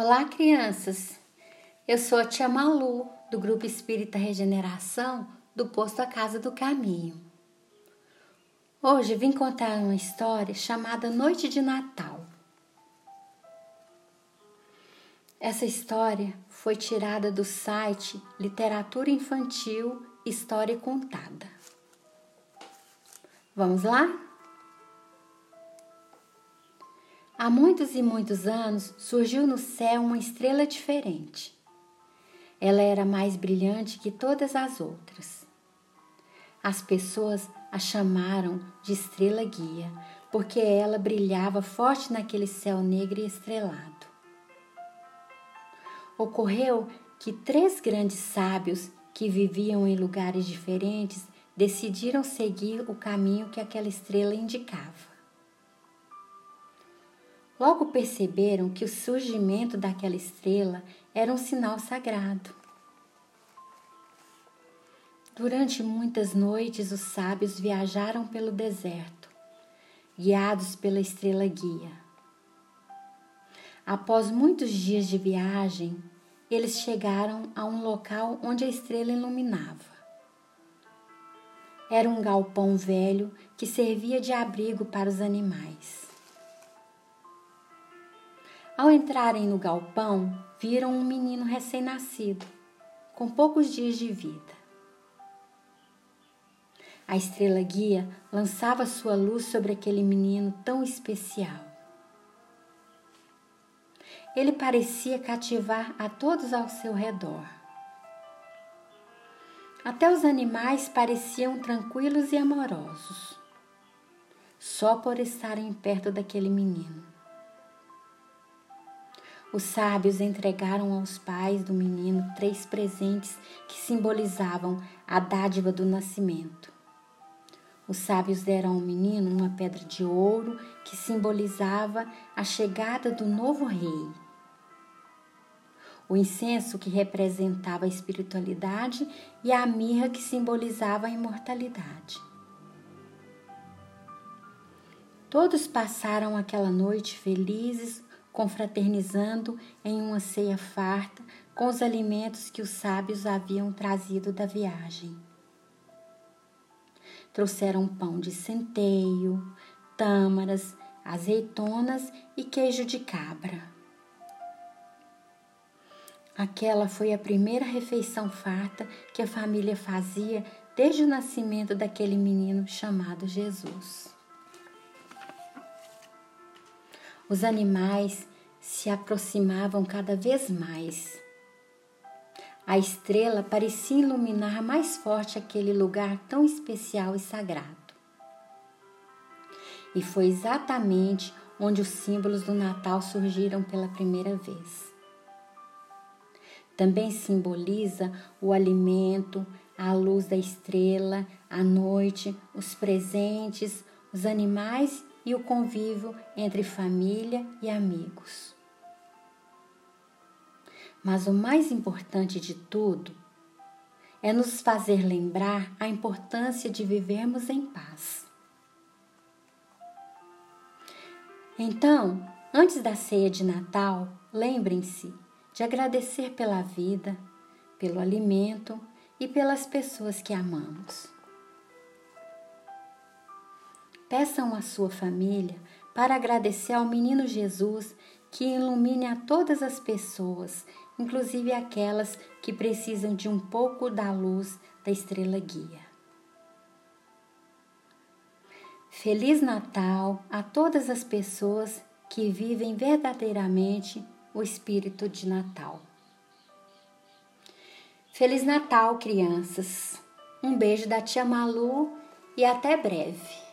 Olá, crianças! Eu sou a tia Malu, do Grupo Espírita Regeneração, do posto A Casa do Caminho. Hoje vim contar uma história chamada Noite de Natal. Essa história foi tirada do site Literatura Infantil História Contada. Vamos lá? Há muitos e muitos anos surgiu no céu uma estrela diferente. Ela era mais brilhante que todas as outras. As pessoas a chamaram de estrela guia, porque ela brilhava forte naquele céu negro e estrelado. Ocorreu que três grandes sábios que viviam em lugares diferentes decidiram seguir o caminho que aquela estrela indicava. Logo perceberam que o surgimento daquela estrela era um sinal sagrado. Durante muitas noites, os sábios viajaram pelo deserto, guiados pela estrela guia. Após muitos dias de viagem, eles chegaram a um local onde a estrela iluminava. Era um galpão velho que servia de abrigo para os animais. Ao entrarem no galpão, viram um menino recém-nascido, com poucos dias de vida. A estrela guia lançava sua luz sobre aquele menino tão especial. Ele parecia cativar a todos ao seu redor. Até os animais pareciam tranquilos e amorosos, só por estarem perto daquele menino. Os sábios entregaram aos pais do menino três presentes que simbolizavam a dádiva do nascimento. Os sábios deram ao menino uma pedra de ouro que simbolizava a chegada do novo rei. O incenso que representava a espiritualidade e a mirra que simbolizava a imortalidade. Todos passaram aquela noite felizes confraternizando em uma ceia farta com os alimentos que os sábios haviam trazido da viagem. Trouxeram pão de centeio, tâmaras, azeitonas e queijo de cabra. Aquela foi a primeira refeição farta que a família fazia desde o nascimento daquele menino chamado Jesus. Os animais se aproximavam cada vez mais. A estrela parecia iluminar mais forte aquele lugar tão especial e sagrado. E foi exatamente onde os símbolos do Natal surgiram pela primeira vez. Também simboliza o alimento, a luz da estrela, a noite, os presentes, os animais e o convívio entre família e amigos. Mas o mais importante de tudo é nos fazer lembrar a importância de vivermos em paz. Então, antes da ceia de Natal, lembrem-se de agradecer pela vida, pelo alimento e pelas pessoas que amamos. Peçam à sua família para agradecer ao menino Jesus que ilumine a todas as pessoas, inclusive aquelas que precisam de um pouco da luz da estrela guia. Feliz Natal a todas as pessoas que vivem verdadeiramente o espírito de Natal. Feliz Natal, crianças! Um beijo da tia Malu e até breve!